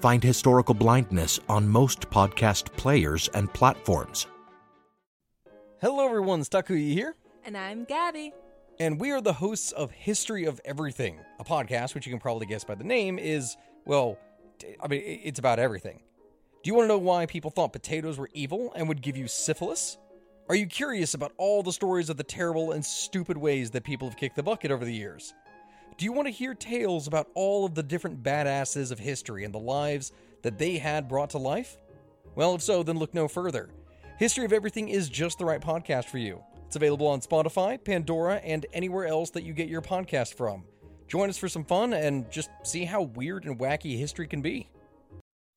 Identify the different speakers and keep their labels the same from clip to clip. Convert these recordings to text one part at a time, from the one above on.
Speaker 1: Find Historical Blindness on most podcast players and platforms.
Speaker 2: Hello, everyone. Stakuyi here,
Speaker 3: And I'm Gabby.
Speaker 2: and we are the hosts of History of Everything, a podcast which you can probably guess by the name is, well, I mean, it's about everything. Do you want to know why people thought potatoes were evil and would give you syphilis? Are you curious about all the stories of the terrible and stupid ways that people have kicked the bucket over the years? Do you want to hear tales about all of the different badasses of history and the lives that they had brought to life? Well, if so, then look no further. History of Everything is just the right podcast for you. It's available on Spotify, Pandora, and anywhere else that you get your podcast from. Join us for some fun and just see how weird and wacky history can be.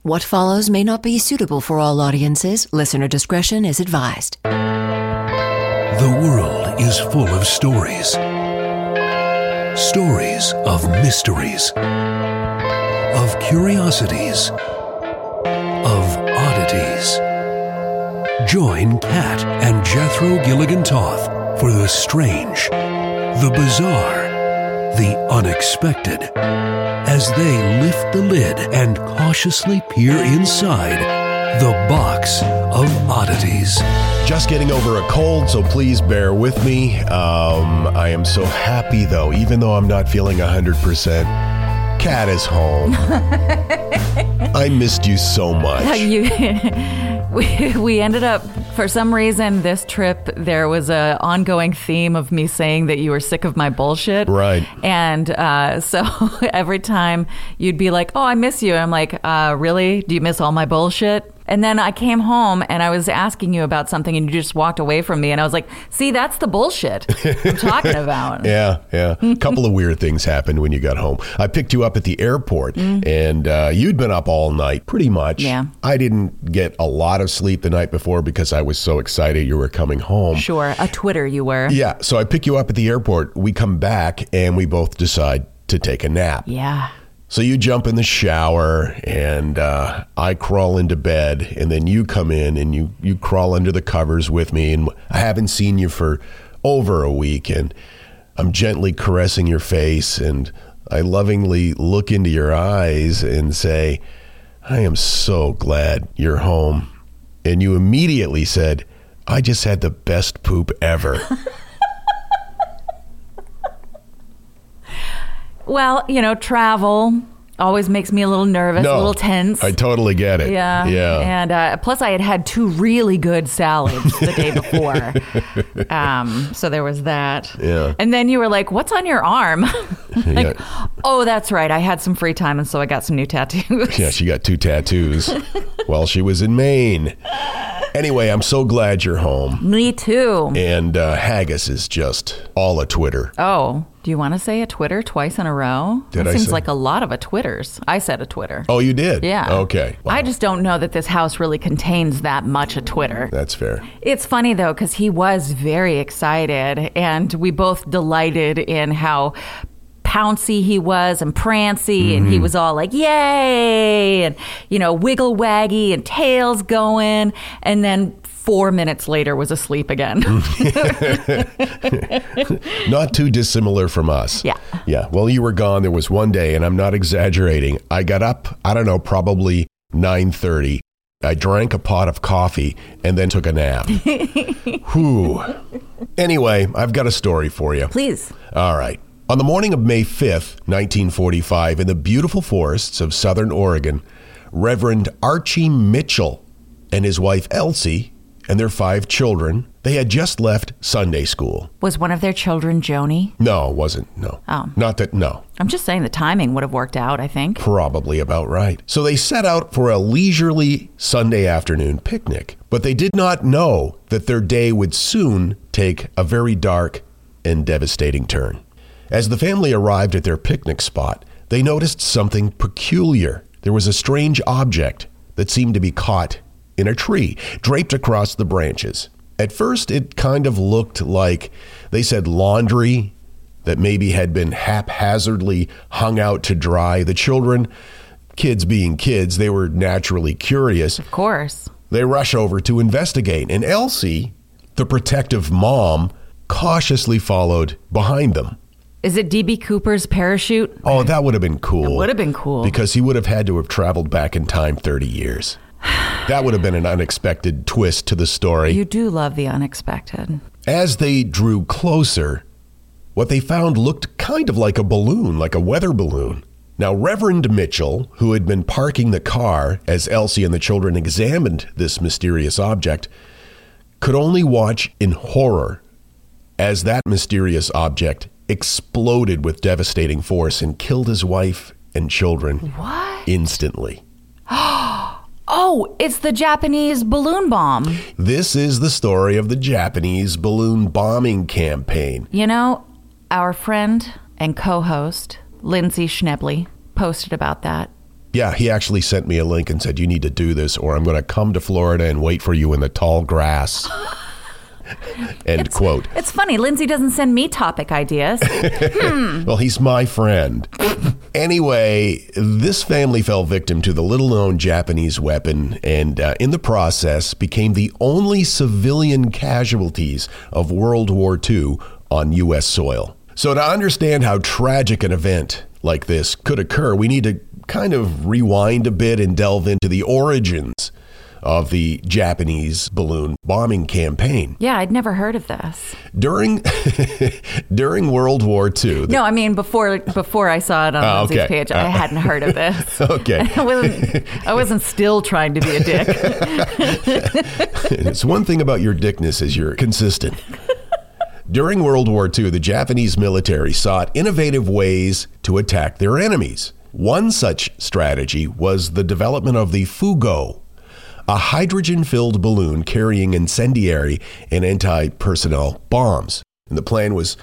Speaker 4: What follows may not be suitable for all audiences. Listener discretion is advised.
Speaker 5: The world is full of stories. Stories of mysteries, of curiosities, of oddities. Join Kat and Jethro Gilligan Toth for the strange, the bizarre, the unexpected as they lift the lid and cautiously peer inside the box of oddities.
Speaker 6: Just getting over a cold, so please bear with me. Um, I am so happy though, even though I'm not feeling 100%. Kat is home. I missed you so much.
Speaker 7: you we, we ended up for some reason this trip there was a ongoing theme of me saying that you were sick of my bullshit
Speaker 6: Right.
Speaker 7: and uh, so every time you'd be like oh i miss you i'm like uh, really do you miss all my bullshit and then i came home and i was asking you about something and you just walked away from me and i was like see that's the bullshit i'm talking about
Speaker 6: Yeah, yeah. A couple of weird things happened when you got home. I picked you up at the airport, and uh, you'd been up all night, pretty much.
Speaker 7: Mm. Yeah.
Speaker 6: I didn't get a lot of sleep the night before because I was so excited you were coming home.
Speaker 7: sure a twitter you were
Speaker 6: Yeah, so I pick you up at the airport. We come back, and we both decide to take a nap.
Speaker 7: yeah
Speaker 6: So you jump in the shower, and uh, I crawl into bed, and then you come in and you you crawl under the covers with me, and I haven't seen you for over a week, and I'm gently caressing your face, and I lovingly look into your eyes and say, "I am so glad you're home," and you immediately said, "I just had the best poop ever."
Speaker 7: well you know travel always makes me a little nervous a little tense
Speaker 6: I totally get it.
Speaker 7: Yeah.
Speaker 6: yeah.
Speaker 7: And uh, plus, I had had two really good salads the day before. um, so there was that.
Speaker 6: Yeah.
Speaker 7: And then you were like, What's on your arm? like,
Speaker 6: Yeah.
Speaker 7: Oh, that's right. I had some free time. And so I got some new tattoos.
Speaker 6: Yeah, she got two tattoos while she was in Maine. Anyway, I'm so glad you're home.
Speaker 7: Me too.
Speaker 6: And uh, haggis is just all a Twitter.
Speaker 7: Oh, do you want to say a Twitter twice in a row?
Speaker 6: Did
Speaker 7: that
Speaker 6: I
Speaker 7: seems
Speaker 6: say-
Speaker 7: like a lot of a Twitters. I said a Twitter.
Speaker 6: Oh, you did?
Speaker 7: Yeah.
Speaker 6: Okay. Wow.
Speaker 7: I just don't know that this house really contains that much of Twitter.
Speaker 6: That's fair.
Speaker 7: It's funny though, because he was very excited, and we both delighted in how pouncy he was and prancy, and he mm-hmm. was all like, Yay! And, you know, wiggle waggy and tails going. And then four minutes later was asleep again.
Speaker 6: Not too dissimilar from us.
Speaker 7: Yeah.
Speaker 6: Yeah. Well, you were gone. There was one day, and I'm not exaggerating. I got up, I don't know, probably 9:30. I drank a pot of coffee and then took a nap. Whew. Anyway, I've got a story for you.
Speaker 7: Please.
Speaker 6: All right. On the morning of May 5th, 1945, in the beautiful forests of southern Oregon, Reverend Archie Mitchell and his wife Elsie and their five children, they had just left Sunday school.
Speaker 7: Was one of their children Joni?
Speaker 6: No, it wasn't. No.
Speaker 7: Oh.
Speaker 6: Not that, no.
Speaker 7: I'm just saying the timing would have worked out, I think.
Speaker 6: Probably about right. So they set out for a leisurely Sunday afternoon picnic, but they did not know that their day would soon take a very dark and devastating turn. As the family arrived at their picnic spot, they noticed something peculiar there was a strange object that seemed to be caught in a tree, draped across the branches. At first, it kind of looked like they said laundry that maybe had been haphazardly hung out to dry. The children, kids being kids, they were naturally curious.
Speaker 7: Of course.
Speaker 6: They rush over to investigate, and Elsie, the protective mom, cautiously followed behind them.
Speaker 7: Is it DB Cooper's parachute?
Speaker 6: Oh, that would have been cool.
Speaker 7: It would have been cool.
Speaker 6: Because he would have had to have traveled back in time 30 years. That would have been an unexpected twist to the story.
Speaker 7: You do love the unexpected.
Speaker 6: As they drew closer, what they found looked kind of like a balloon, like a weather balloon. Now, Reverend Mitchell, who had been parking the car as Elsie and the children examined this mysterious object, could only watch in horror as that mysterious object exploded with devastating force and killed his wife and children
Speaker 7: What?
Speaker 6: instantly.
Speaker 7: Oh, it's the Japanese balloon bomb.
Speaker 6: This is the story of the Japanese balloon bombing campaign.
Speaker 7: You know, our friend and co host, Lindsay Schnebley, posted about that.
Speaker 6: Yeah, he actually sent me a link and said, You need to do this, or I'm going to come to Florida and wait for you in the tall grass. End quote.
Speaker 7: It's funny, Lindsay doesn't send me topic ideas.
Speaker 6: Well, he's my friend. anyway, this family fell victim to the little known Japanese weapon and, uh, in the process, became the only civilian casualties of World War II on U.S. soil. So, to understand how tragic an event like this could occur, we need to kind of rewind a bit and delve into the origins of the Japanese balloon bombing campaign.
Speaker 7: yeah, I'd never heard of this.
Speaker 6: During during World War II,
Speaker 7: No, I mean before before I saw it on
Speaker 6: Oh,
Speaker 7: Lindsay's
Speaker 6: okay.
Speaker 7: page, I ah. hadn't heard of this.
Speaker 6: Okay.
Speaker 7: I wasn't I wasn't still trying to be a dick.
Speaker 6: it's one thing about your dickness is you're consistent. During World War II, the Japanese military sought innovative ways to attack their enemies. One such strategy was the development of the Fugo, a hydrogen filled balloon carrying incendiary and anti personnel bombs. And the plan was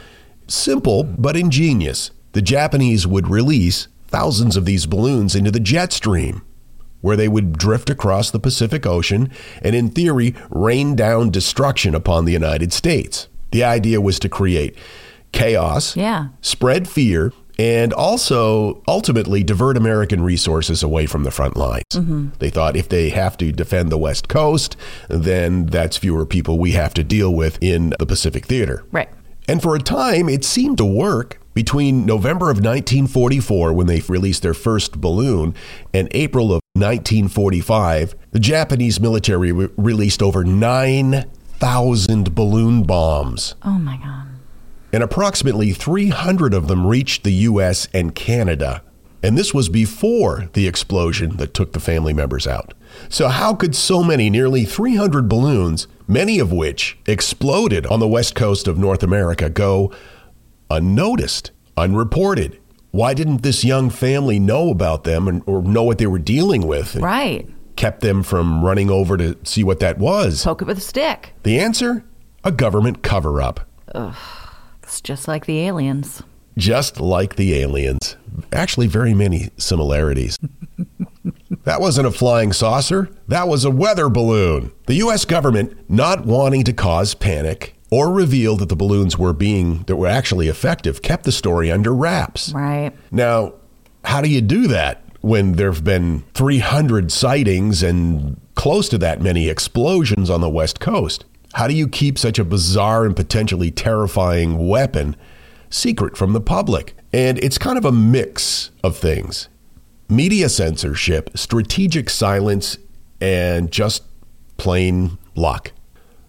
Speaker 6: simple but ingenious. The Japanese would release thousands of these balloons into the jet stream, where they would drift across the Pacific Ocean and, in theory, rain down destruction upon the United States. The idea was to create chaos,
Speaker 7: Yeah.
Speaker 6: spread fear, and also ultimately divert American resources away from the front lines. Mm-hmm. They thought if they have to defend the West Coast, then that's fewer people we have to deal with in the Pacific Theater.
Speaker 7: right.
Speaker 6: And for a time, it seemed to work. Between November of 1944, when they released their first balloon, and April of 1945, the Japanese military re- released over 9,000 balloon bombs.
Speaker 7: Oh my god.
Speaker 6: And approximately 300 of them reached the U.S. and Canada. And this was before the explosion that took the family members out. So, how could so many, nearly 300 balloons, many of which exploded on the west coast of North America, go unnoticed, unreported? Why didn't this young family know about them and, or know what they were dealing with?
Speaker 7: Right.
Speaker 6: Kept them from running over to see what that was.
Speaker 7: Poke it with a stick.
Speaker 6: The answer? A government cover up.
Speaker 7: It's just like the aliens.
Speaker 6: just like the aliens. Actually, very many similarities. that wasn't a flying saucer, that was a weather balloon. The U.S. government, not wanting to cause panic or reveal that the balloons were being that were actually effective, kept the story under wraps.
Speaker 7: Right.
Speaker 6: Now, how do you do that when there have been 300 sightings and close to that many explosions on the West Coast? How do you keep such a bizarre and potentially terrifying weapon secret from the public? And it's kind of a mix of things media censorship, strategic silence, and just plain luck.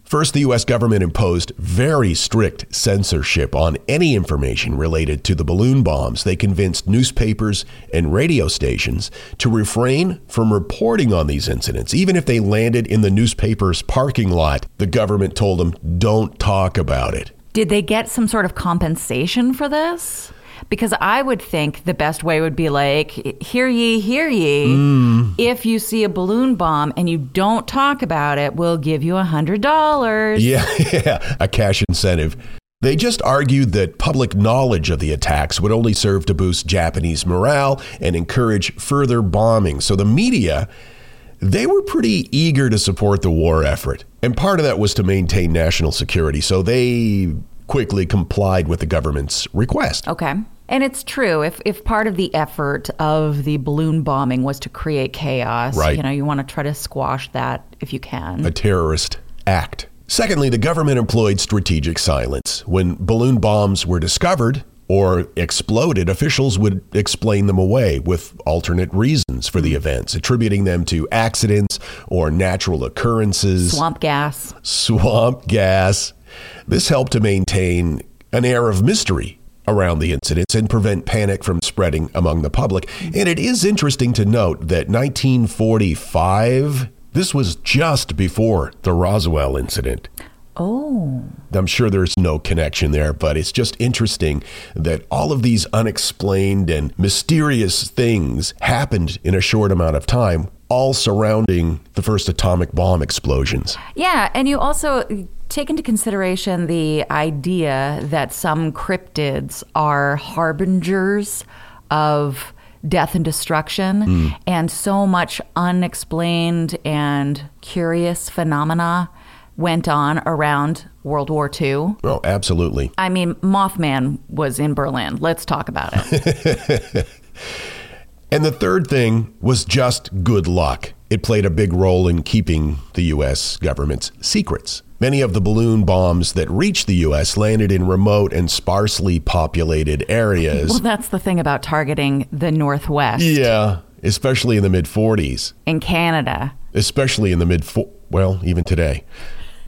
Speaker 6: First, the U.S. government imposed very strict censorship on any information related to the balloon bombs. They convinced newspapers and radio stations to refrain from reporting on these incidents. Even if they landed in the newspaper's parking lot, the government told them, don't talk about it.
Speaker 7: Did they get some sort of compensation for this? Because I would think the best way would be like, hear ye, hear ye.
Speaker 6: Mm.
Speaker 7: If you see a balloon bomb and you don't talk about it, we'll give you a hundred dollars.
Speaker 6: Yeah, yeah, a cash incentive. They just argued that public knowledge of the attacks would only serve to boost Japanese morale and encourage further bombing. So the media, they were pretty eager to support the war effort. And part of that was to maintain national security. So they quickly complied with the government's request.
Speaker 7: Okay. And it's true. If if part of the effort of the balloon bombing was to create chaos,
Speaker 6: Right.
Speaker 7: you know, you want to try to squash that if you can.
Speaker 6: a terrorist act. Secondly, the government employed strategic silence. When balloon bombs were discovered or exploded, officials would explain them away with alternate reasons for the events, attributing them to accidents or natural occurrences,
Speaker 7: Swamp gas.
Speaker 6: swamp gas. This helped to maintain an air of mystery around the incidents and prevent panic from spreading among the public. And it is interesting to note that 1945, this was just before the Roswell incident.
Speaker 7: Oh.
Speaker 6: I'm sure there's no connection there, but it's just interesting that all of these unexplained and mysterious things happened in a short amount of time, all surrounding the first atomic bomb explosions.
Speaker 7: Yeah, and you also take into consideration the idea that some cryptids are harbingers of death and destruction, hmm. and so much unexplained and curious phenomena went on around World War II.
Speaker 6: Oh, absolutely.
Speaker 7: I mean, Mothman was in Berlin. Let's talk about it.
Speaker 6: And the third thing was just good luck. It played a big role in keeping the U.S. government's secrets. Many of the balloon bombs that reached the U.S. landed in remote and sparsely populated areas.
Speaker 7: well, that's the thing about targeting the Northwest
Speaker 6: yeah, especially in the mid 40s,
Speaker 7: in Canada.
Speaker 6: especially in the mid, fo- well, even today.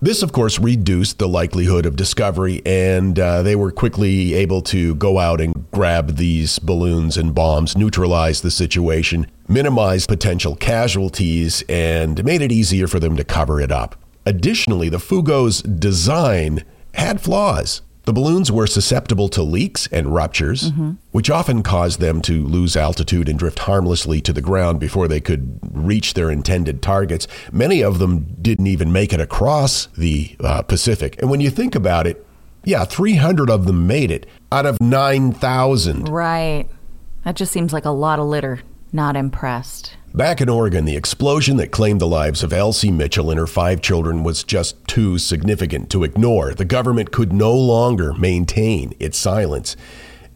Speaker 6: This, of course, reduced the likelihood of discovery, and uh, they were quickly able to go out and grab these balloons and bombs, neutralize the situation, minimize potential casualties, and made it easier for them to cover it up. Additionally, the Fugo's design had flaws. The balloons were susceptible to leaks and ruptures, which often caused them to lose altitude and drift harmlessly to the ground before they could reach their intended targets. Many of them didn't even make it across the uh, Pacific. And when you think about it, yeah, 300 of them made it out of 9,000.
Speaker 7: Right. That just seems like a lot of litter. Not impressed.
Speaker 6: Back in Oregon, the explosion that claimed the lives of Elsie Mitchell and her five children was just too significant to ignore. The government could no longer maintain its silence,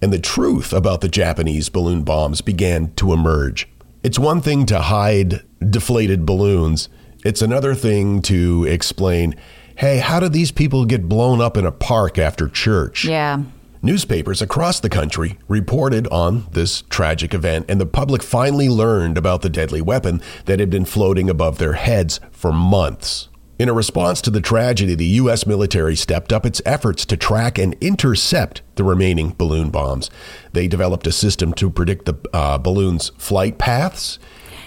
Speaker 6: and the truth about the Japanese balloon bombs began to emerge. It's one thing to hide deflated balloons, it's another thing to explain hey, how did these people get blown up in a park after church?
Speaker 7: Yeah.
Speaker 6: Newspapers across the country reported on this tragic event, and the public finally learned about the deadly weapon that had been floating above their heads for months. In a response to the tragedy, the U.S. military stepped up its efforts to track and intercept the remaining balloon bombs. They developed a system to predict the uh, balloons' flight paths.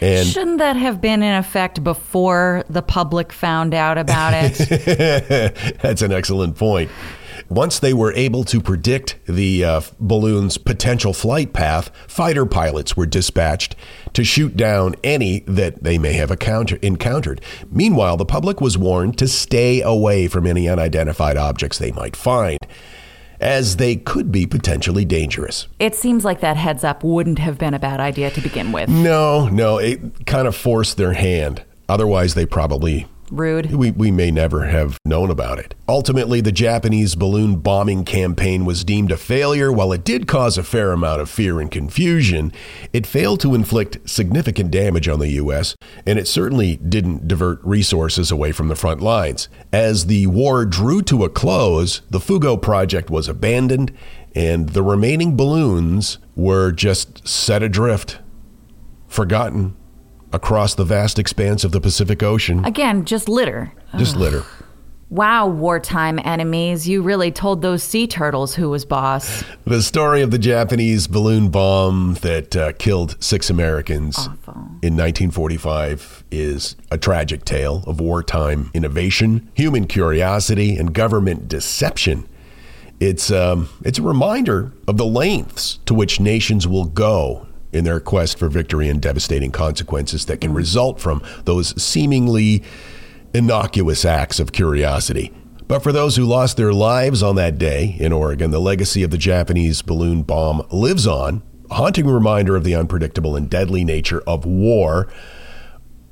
Speaker 6: And
Speaker 7: Shouldn't that have been in effect before the public found out about it?
Speaker 6: That's an excellent point. Once they were able to predict the uh, balloon's potential flight path, fighter pilots were dispatched to shoot down any that they may have encounter- encountered. Meanwhile, the public was warned to stay away from any unidentified objects they might find, as they could be potentially dangerous.
Speaker 7: it seems like that heads up wouldn't have been a bad idea to begin with.
Speaker 6: No, no, it kind of forced their hand. Otherwise, they probably
Speaker 7: Rude.
Speaker 6: we, we may never have known about it. Ultimately, the Japanese balloon bombing campaign was deemed a failure. While it did cause a fair amount of fear and confusion, it failed to inflict significant damage on the U.S., and it certainly didn't divert resources away from the front lines. As the war drew to a close, the Fugo project was abandoned, and the remaining balloons were just set adrift, forgotten across the vast expanse of the Pacific Ocean.
Speaker 7: Again, just litter.
Speaker 6: Just litter.
Speaker 7: Wow, wartime enemies. You really told those sea turtles who was boss.
Speaker 6: The story of the Japanese balloon bomb that uh, killed six Americans in 1945 is a tragic tale of wartime innovation, human curiosity, and government deception. It's um, it's a reminder of the lengths to which nations will go in their quest for victory and devastating consequences that can result from those seemingly innocuous acts of curiosity. But for those who lost their lives on that day in Oregon, the legacy of the Japanese balloon bomb lives on, a haunting reminder of the unpredictable and deadly nature of war.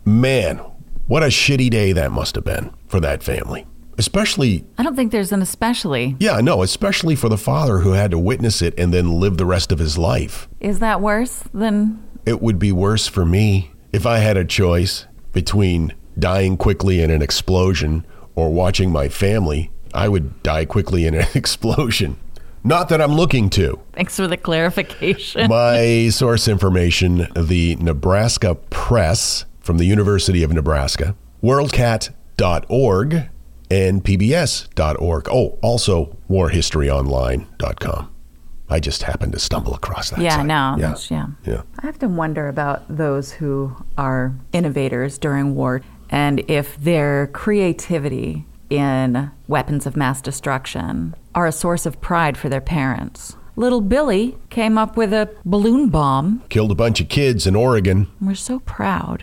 Speaker 6: Man, what a shitty day that must have been for that family. Especially,
Speaker 7: I don't think there's an especially.
Speaker 6: yeah, no, especially for the father who had to witness it and then live the rest of his life.
Speaker 7: Is that worse than
Speaker 6: It would be worse for me if I had a choice between dying quickly in an explosion or watching my family. I would die quickly in an explosion. Not that I'm looking to.
Speaker 7: Thanks for the clarification.
Speaker 6: My source information the Nebraska Press from the University of Nebraska, worldcat.org, and pbs.org. Oh, also warhistoryonline.com. I just happened to stumble across that.
Speaker 7: yeah,
Speaker 6: site.
Speaker 7: no,
Speaker 6: Yeah.
Speaker 7: yeah.
Speaker 6: Yeah.
Speaker 3: I have to wonder about those who are innovators during war and if their creativity in weapons of mass destruction are a source of pride for their parents. Little Billy came up with a balloon bomb.
Speaker 6: Killed a bunch of kids in Oregon.
Speaker 3: We're so proud.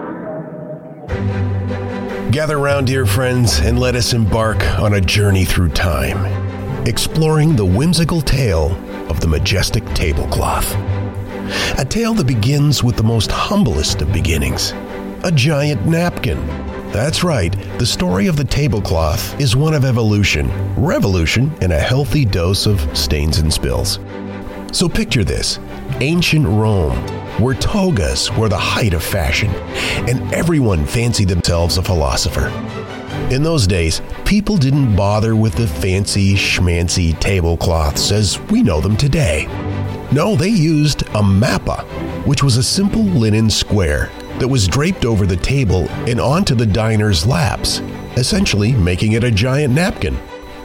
Speaker 6: Gather round, dear friends, and let us embark on a journey through time, exploring the whimsical tale of the majestic tablecloth. A tale that begins with the most humblest of beginnings a giant napkin. That's right, the story of the tablecloth is one of evolution, revolution, and a healthy dose of stains and spills. So picture this ancient Rome, where togas were the height of fashion, and everyone fancied themselves a philosopher. In those days, people didn't bother with the fancy schmancy tablecloths as we know them today. No, they used a mappa, which was a simple linen square that was draped over the table and onto the diner's laps, essentially making it a giant napkin.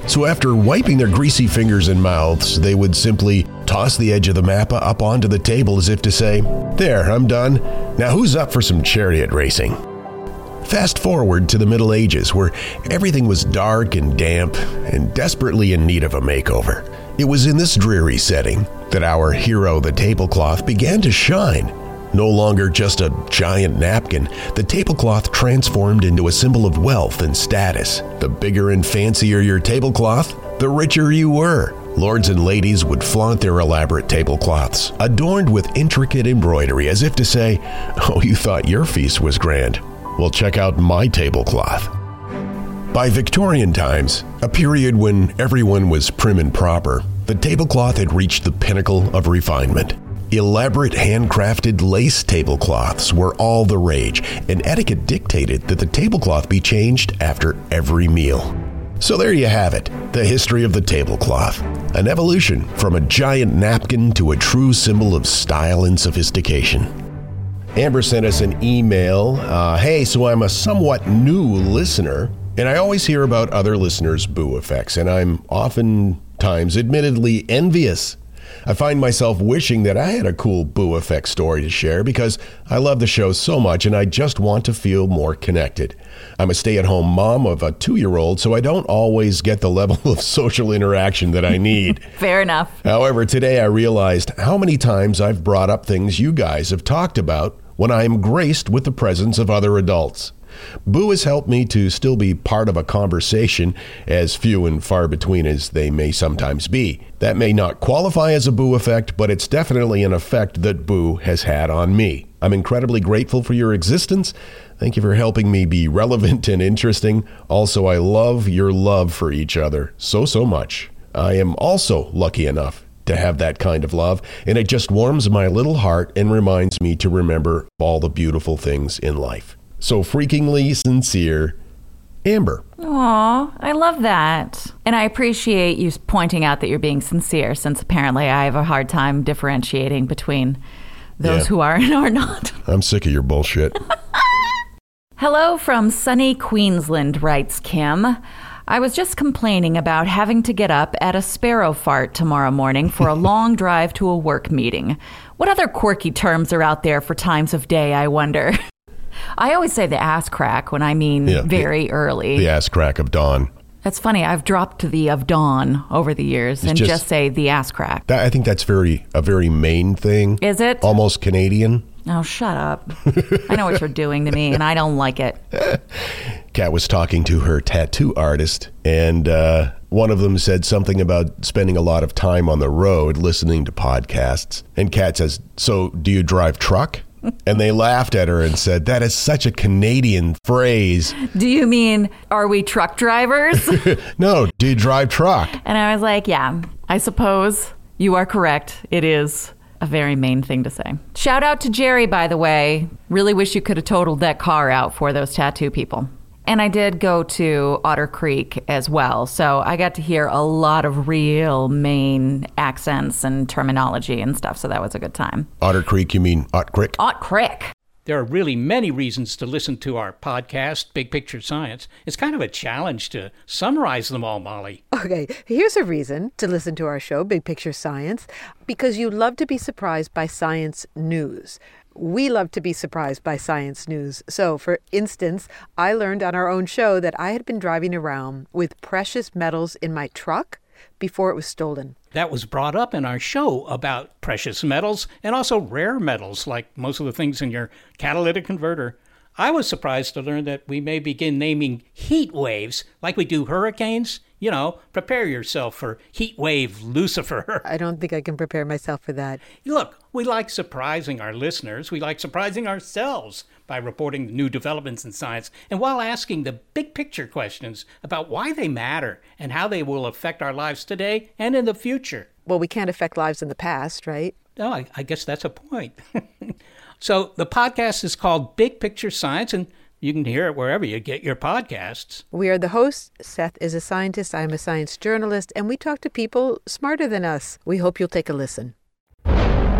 Speaker 6: So after wiping their greasy fingers and mouths, they would simply toss the edge of the mappa up onto the table as if to say, There, I'm done. Now who's up for some chariot racing? Fast forward to the Middle Ages, where everything was dark and damp and desperately in need of a makeover. It was in this dreary setting that our hero, the tablecloth, began to shine. No longer just a giant napkin, the tablecloth transformed into a symbol of wealth and status. The bigger and fancier your tablecloth, the richer you were. Lords and ladies would flaunt their elaborate tablecloths, adorned with intricate embroidery, as if to say, Oh, you thought your feast was grand? Well, check out my tablecloth. By Victorian times, a period when everyone was prim and proper, the tablecloth had reached the pinnacle of refinement. Elaborate handcrafted lace tablecloths were all the rage, and etiquette dictated that the tablecloth be changed after every meal. So there you have it the history of the tablecloth. An evolution from a giant napkin to a true symbol of style and sophistication. Amber sent us an email. Uh, hey, so I'm a somewhat new listener, and I always hear about other listeners' boo effects, and I'm oftentimes admittedly envious. I find myself wishing that I had a cool boo effect story to share because I love the show so much and I just want to feel more connected. I'm a stay at home mom of a two year old, so I don't always get the level of social interaction that I need.
Speaker 7: Fair enough.
Speaker 6: However, today I realized how many times I've brought up things you guys have talked about when I am graced with the presence of other adults. Boo has helped me to still be part of a conversation, as few and far between as they may sometimes be. That may not qualify as a Boo effect, but it's definitely an effect that Boo has had on me. I'm incredibly grateful for your existence. Thank you for helping me be relevant and interesting. Also, I love your love for each other so, so much. I am also lucky enough to have that kind of love, and it just warms my little heart and reminds me to remember all the beautiful things in life. So freakingly sincere, Amber.
Speaker 7: Aw, I love that. And I appreciate you pointing out that you're being sincere, since apparently I have a hard time differentiating between those
Speaker 6: Yeah.
Speaker 7: who are and are not.
Speaker 6: I'm sick of your bullshit.
Speaker 7: Hello from sunny Queensland, writes Kim. I was just complaining about having to get up at a sparrow fart tomorrow morning for a long drive to a work meeting. What other quirky terms are out there for times of day, I wonder? I always say the ass crack when I mean
Speaker 6: Yeah,
Speaker 7: very early.
Speaker 6: the ass crack of dawn.
Speaker 7: That's funny. I've dropped the of dawn over the years and
Speaker 6: just-
Speaker 7: just, say the ass crack.
Speaker 6: That, I think that's very a very Maine thing.
Speaker 7: Is it?
Speaker 6: Almost Canadian.
Speaker 7: Oh, shut up. I know what you're doing to me, and I don't like it.
Speaker 6: Kat was talking to her tattoo artist, and uh, one of them said something about spending a lot of time on the road listening to podcasts. And Kat says, So do you drive truck? And they laughed at her and said, That is such a Canadian phrase.
Speaker 7: Do you mean, are we truck drivers?
Speaker 6: No, do you drive truck?
Speaker 7: and I was like, yeah, I suppose you are correct. It is a very Maine thing to say. Shout out to Jerry, by the way. Really wish you could have totaled that car out for those tattoo people. And I did go to Otter Creek as well. So I got to hear a lot of real Maine accents and terminology and stuff. So that was a good time.
Speaker 6: Otter Creek, you mean Ot Creek?
Speaker 7: Ot Creek.
Speaker 8: There are really many reasons to listen to our podcast, Big Picture Science. It's kind of a challenge to summarize them all, Molly.
Speaker 9: Okay, here's a reason to listen to our show, Big Picture Science, because you love to be surprised by science news. We love to be surprised by science news. So, for instance, I learned on our own show that I had been driving around with precious metals in my truck before it was stolen.
Speaker 8: That was brought up in our show about precious metals and also rare metals, like most of the things in your catalytic converter. I was surprised to learn that we may begin naming heat waves like we do hurricanes. You know, prepare yourself for heat wave Lucifer.
Speaker 9: I don't think I can prepare myself for that.
Speaker 8: Look, we like surprising our listeners. We like surprising ourselves by reporting new developments in science and while asking the big picture questions about why they matter and how they will affect our lives today and in the future.
Speaker 9: Well, we can't affect lives in the past, right?
Speaker 8: Oh, I, I guess that's a point. so the podcast is called Big Picture Science, and you can hear it wherever you get your podcasts.
Speaker 9: We are the hosts. Seth is a scientist, I'm a science journalist, and we talk to people smarter than us. We hope you'll take a listen.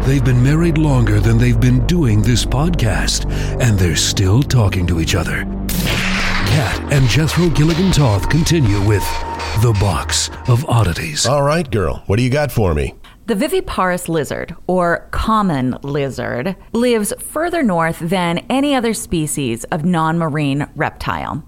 Speaker 5: They've been married longer than they've been doing this podcast, and they're still talking to each other. Kat and Jethro Gilligan Toth continue with The Box of Oddities.
Speaker 6: All right, girl. What do you got for me?
Speaker 7: The viviparous lizard, or common lizard, lives further north than any other species of non marine reptile.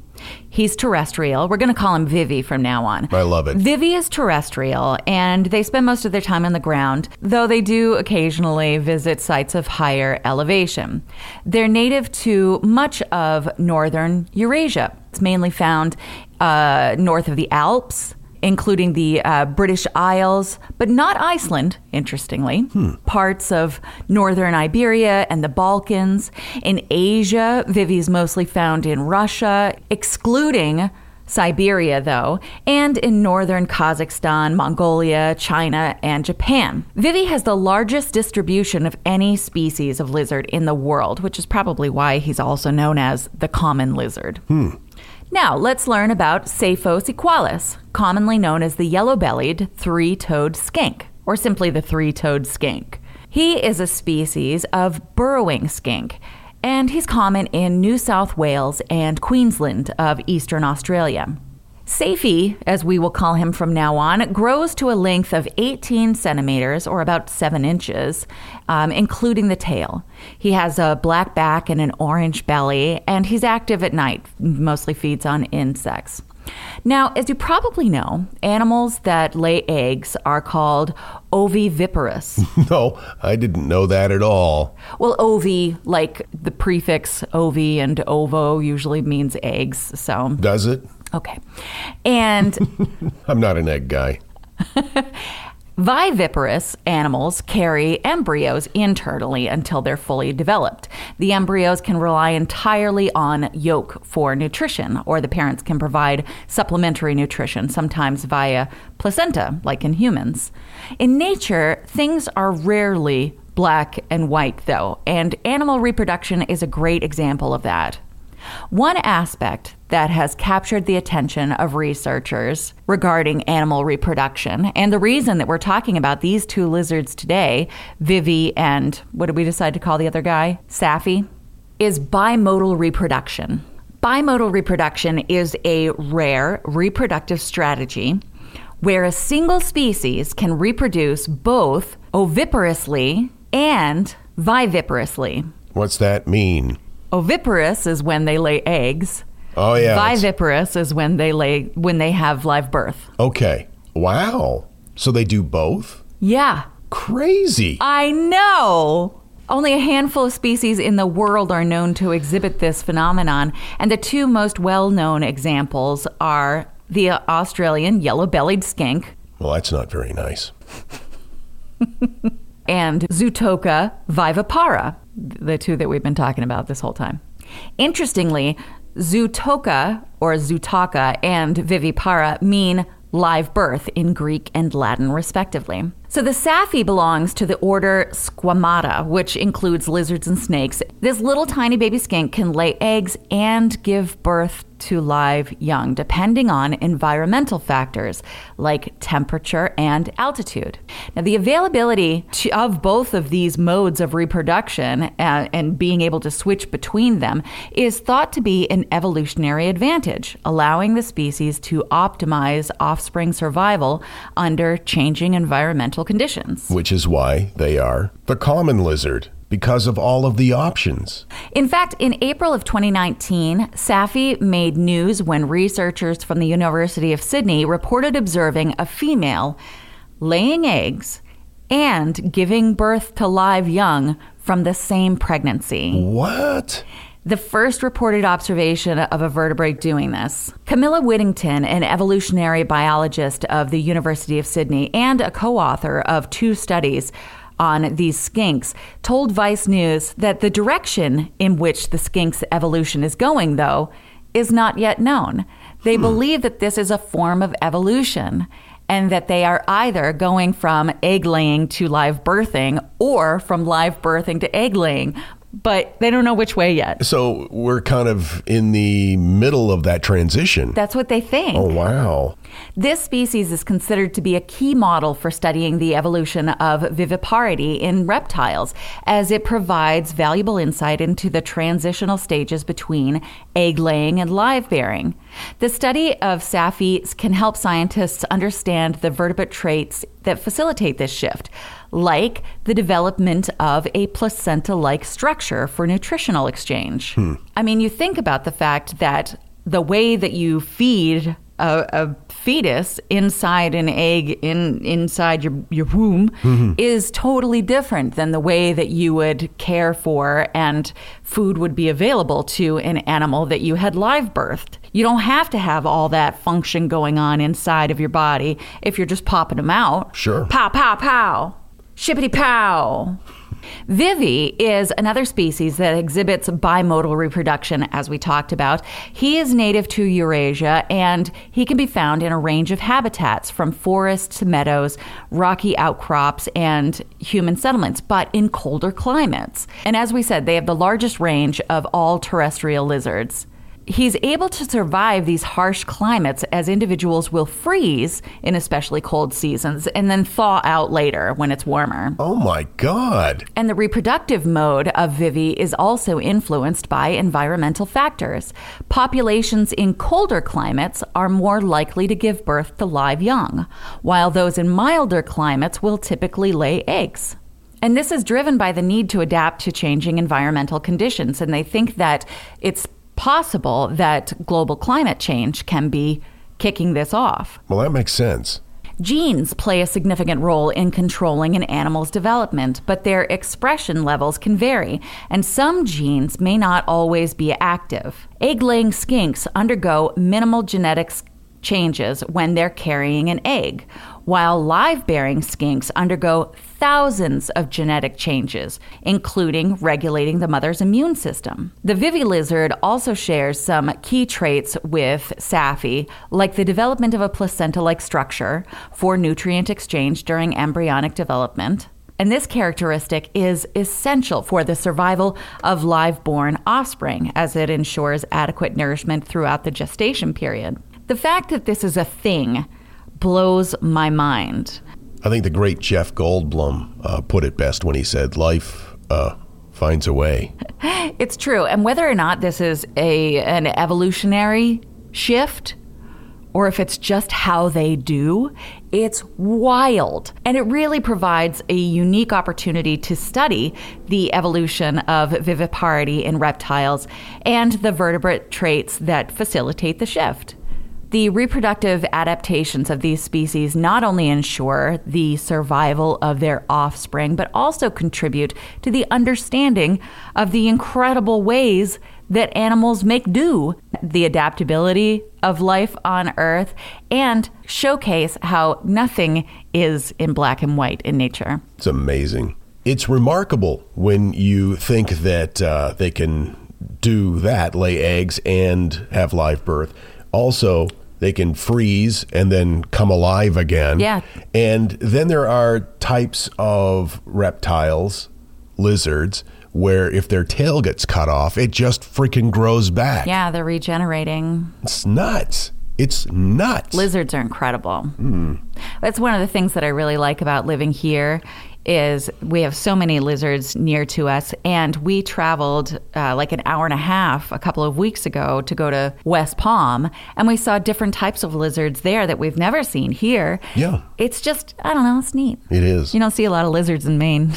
Speaker 7: He's terrestrial. We're going to call him Vivi from now on.
Speaker 6: I love it.
Speaker 7: Vivi is terrestrial, and they spend most of their time on the ground, though they do occasionally visit sites of higher elevation. They're native to much of northern Eurasia. It's mainly found uh, north of the Alps, including the uh, British Isles, but not Iceland, interestingly. Parts of northern Iberia and the Balkans. In Asia, Vivi is mostly found in Russia, excluding Siberia, though, and in northern Kazakhstan, Mongolia, China, and Japan. Vivi has the largest distribution of any species of lizard in the world, which is probably why he's also known as the common lizard. Now, let's learn about Saiphos equalis, commonly known as the yellow bellied three toed skink, or simply the three toed skink. He is a species of burrowing skink, and he's common in New South Wales and Queensland of eastern Australia. Safi, as we will call him from now on, grows to a length of 18 centimeters or about 7 inches, um, including the tail. He has a black back and an orange belly, and he's active at night, mostly feeds on insects. Now, as you probably know, animals that lay eggs are called oviviparous.
Speaker 6: No, I didn't know that at all.
Speaker 7: well, ovi, like the prefix ovi and ovo, usually means eggs. So,
Speaker 6: Does it?
Speaker 7: Okay. And
Speaker 6: I'm not an egg guy.
Speaker 7: Viviparous animals carry embryos internally until they're fully developed. The embryos can rely entirely on yolk for nutrition, or the parents can provide supplementary nutrition, sometimes via placenta, like in humans. In nature, things are rarely black and white, though, and animal reproduction is a great example of that. One aspect that has captured the attention of researchers regarding animal reproduction, and the reason that we're talking about these two lizards today, Vivi and what did we decide to call the other guy? Safi, is bimodal reproduction. Bimodal reproduction is a rare reproductive strategy where a single species can reproduce both oviparously and viviparously.
Speaker 6: What's that mean?
Speaker 7: Oviparous is when they lay eggs.
Speaker 6: Oh yeah.
Speaker 7: Viviparous is when they lay when they have live birth.
Speaker 6: Okay. Wow. So they do both?
Speaker 7: Yeah,
Speaker 6: Crazy.
Speaker 7: I know. Only a handful of species in the world are known to exhibit this phenomenon, and the two most well-known examples are the Australian yellow-bellied skink
Speaker 6: Well, that's not very nice.
Speaker 7: and Zootoca vivipara, the two that we've been talking about this whole time. Interestingly, Zootoca or Zootaka and Vivipara mean live birth in Greek and Latin, respectively. So the Safi belongs to the order Squamata, which includes lizards and snakes. This little tiny baby skink can lay eggs and give birth to live young, depending on environmental factors like temperature and altitude. Now, the availability to, of both of these modes of reproduction uh, and being able to switch between them is thought to be an evolutionary advantage, allowing the species to optimize offspring survival under changing environmental conditions.
Speaker 6: Which is why they are the common lizard because of all of the options.
Speaker 7: In fact, in April of 2019, Safi made news when researchers from the University of Sydney reported observing a female laying eggs and giving birth to live young from the same pregnancy.
Speaker 6: What?
Speaker 7: The first reported observation of a vertebrate doing this. Camilla Whittington, an evolutionary biologist of the University of Sydney and a co author of two studies on these skinks, told Vice News that the direction in which the skink's evolution is going, though, is not yet known. They hmm. believe that this is a form of evolution and that they are either going from egg laying to live birthing or from live birthing to egg laying, but they don't know which way yet.
Speaker 6: So we're kind of in the middle of that transition.
Speaker 7: That's what they think.
Speaker 6: oh, wow.
Speaker 7: This species is considered to be a key model for studying the evolution of viviparity in reptiles, as it provides valuable insight into the transitional stages between egg laying and live bearing. The study of Safi can help scientists understand the vertebrate traits that facilitate this shift, like the development of a placenta like structure for nutritional exchange. Hmm. I mean, you think about the fact that the way that you feed a, a fetus inside an egg in inside your your womb mm-hmm. is totally different than the way that you would care for and food would be available to an animal that you had live birthed. You don't have to have all that function going on inside of your body if you're just popping them out.
Speaker 6: Sure.
Speaker 7: Pow pow pow. Shippity pow. Vivi is another species that exhibits bimodal reproduction, as we talked about. He is native to Eurasia and he can be found in a range of habitats from forests to meadows, rocky outcrops, and human settlements, but in colder climates. And as we said, they have the largest range of all terrestrial lizards he's able to survive these harsh climates as individuals will freeze in especially cold seasons and then thaw out later when it's warmer.
Speaker 6: Oh my God.
Speaker 7: And the reproductive mode of Vivi is also influenced by environmental factors. Populations in colder climates are more likely to give birth to live young, while those in milder climates will typically lay eggs. And this is driven by the need to adapt to changing environmental conditions. And they think that it's possible that global climate change can be kicking this off.
Speaker 6: Well, that makes sense.
Speaker 7: Genes play a significant role in controlling an animal's development, but their expression levels can vary, and some genes may not always be active. Egg laying skinks undergo minimal genetics changes when they're carrying an egg, while live bearing skinks undergo thousands of genetic changes, including regulating the mother's immune system. The Vivi lizard also shares some key traits with Safi, like the development of a placenta like structure for nutrient exchange during embryonic development. And this characteristic is essential for the survival of live born offspring, as it ensures adequate nourishment throughout the gestation period. The fact that this is a thing blows my mind.
Speaker 6: I think the great Jeff Goldblum uh, put it best when he said, "Life uh, finds a way."
Speaker 7: It's true, and whether or not this is a an evolutionary shift or if it's just how they do, it's wild. And it really provides a unique opportunity to study the evolution of viviparity in reptiles and the vertebrate traits that facilitate the shift. The reproductive adaptations of these species not only ensure the survival of their offspring, but also contribute to the understanding of the incredible ways that animals make do, the adaptability of life on Earth, and showcase how nothing is in black and white in nature.
Speaker 6: It's amazing. It's remarkable when you think that uh, they can do that, lay eggs and have live birth. Also, they can freeze and then come alive again.
Speaker 7: Yeah.
Speaker 6: And then there are types of reptiles, lizards, where if their tail gets cut off, it just freaking grows back.
Speaker 7: Yeah, they're regenerating.
Speaker 6: It's nuts. It's nuts.
Speaker 7: Lizards are incredible. Hmm. That's one of the things that I really like about living here is we have so many lizards near to us and we traveled uh, like an hour and a half a couple of weeks ago to go to west palm and we saw different types of lizards there that we've never seen here
Speaker 6: Yeah.
Speaker 7: it's just i don't know it's neat
Speaker 6: It is.
Speaker 7: you don't see a lot of lizards in maine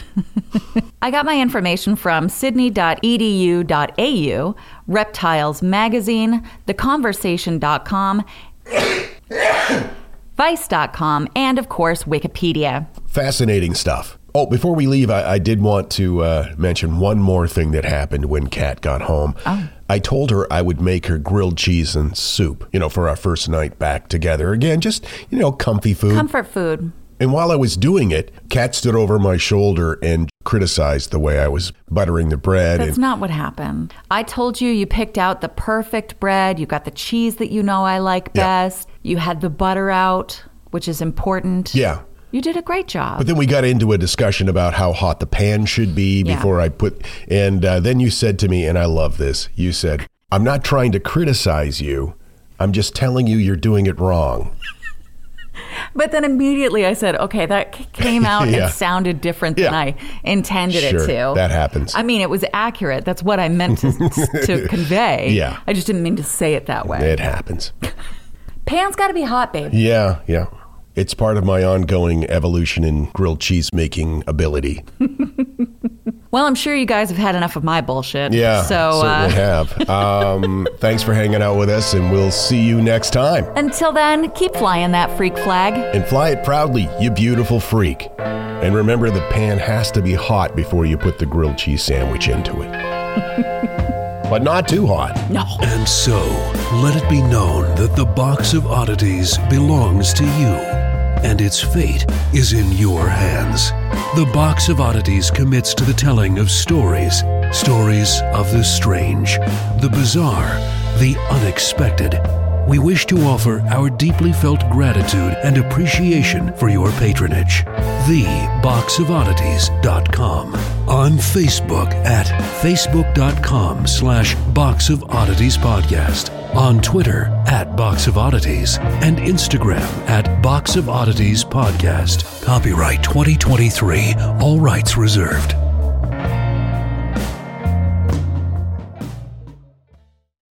Speaker 7: i got my information from sydney.edu.au reptiles magazine theconversation.com vice.com and of course wikipedia
Speaker 6: Fascinating stuff. Oh, before we leave, I, I did want to uh, mention one more thing that happened when Kat got home. Oh. I told her I would make her grilled cheese and soup, you know, for our first night back together. Again, just, you know, comfy food.
Speaker 7: comfort food
Speaker 6: and while I was doing it, Kat stood over my shoulder and criticized the way I was buttering the bread.
Speaker 7: That's
Speaker 6: and,
Speaker 7: not what happened. I told you you picked out the perfect bread. You got the cheese that you know I like
Speaker 6: Yeah.
Speaker 7: best. You had the butter out, which is important.
Speaker 6: yeah.
Speaker 7: You did a great job.
Speaker 6: But then we got into a discussion about how hot the pan should be
Speaker 7: Yeah.
Speaker 6: before I put. And uh, then you said to me, and I love this. You said, "I'm not trying to criticize you. I'm just telling you you're doing it wrong."
Speaker 7: But then immediately I said, okay, that came out
Speaker 6: Yeah.
Speaker 7: and sounded different than
Speaker 6: Yeah.
Speaker 7: I intended
Speaker 6: Sure,
Speaker 7: it to.
Speaker 6: that happens.
Speaker 7: I mean, it was accurate. That's what I meant to, to convey.
Speaker 6: Yeah.
Speaker 7: I just didn't mean to say it that way.
Speaker 6: It happens.
Speaker 7: Pan's got to be hot, babe.
Speaker 6: Yeah, yeah. It's part of my ongoing evolution in grilled cheese making ability.
Speaker 7: Well, I'm sure you guys have had enough of my bullshit.
Speaker 6: Yeah,
Speaker 7: So
Speaker 6: certainly
Speaker 7: uh,
Speaker 6: have. Um, thanks for hanging out with us, and we'll see you next time.
Speaker 7: until then, keep flying that freak flag.
Speaker 6: And fly it proudly, you beautiful freak. And remember, the pan has to be hot before you put the grilled cheese sandwich into it. but not too hot.
Speaker 7: No.
Speaker 5: And so, let it be known that the box of oddities belongs to you, and its fate is in your hands. The Box of Oddities commits to the telling of stories, stories of the strange, the bizarre, the unexpected. We wish to offer our deeply felt gratitude and appreciation for your patronage. TheBoxOfOddities.com. On Facebook at facebook.com slash Box of Oddities Podcast. On Twitter at Box of Oddities. And Instagram at Box of Oddities Podcast. Copyright 2023. All rights reserved.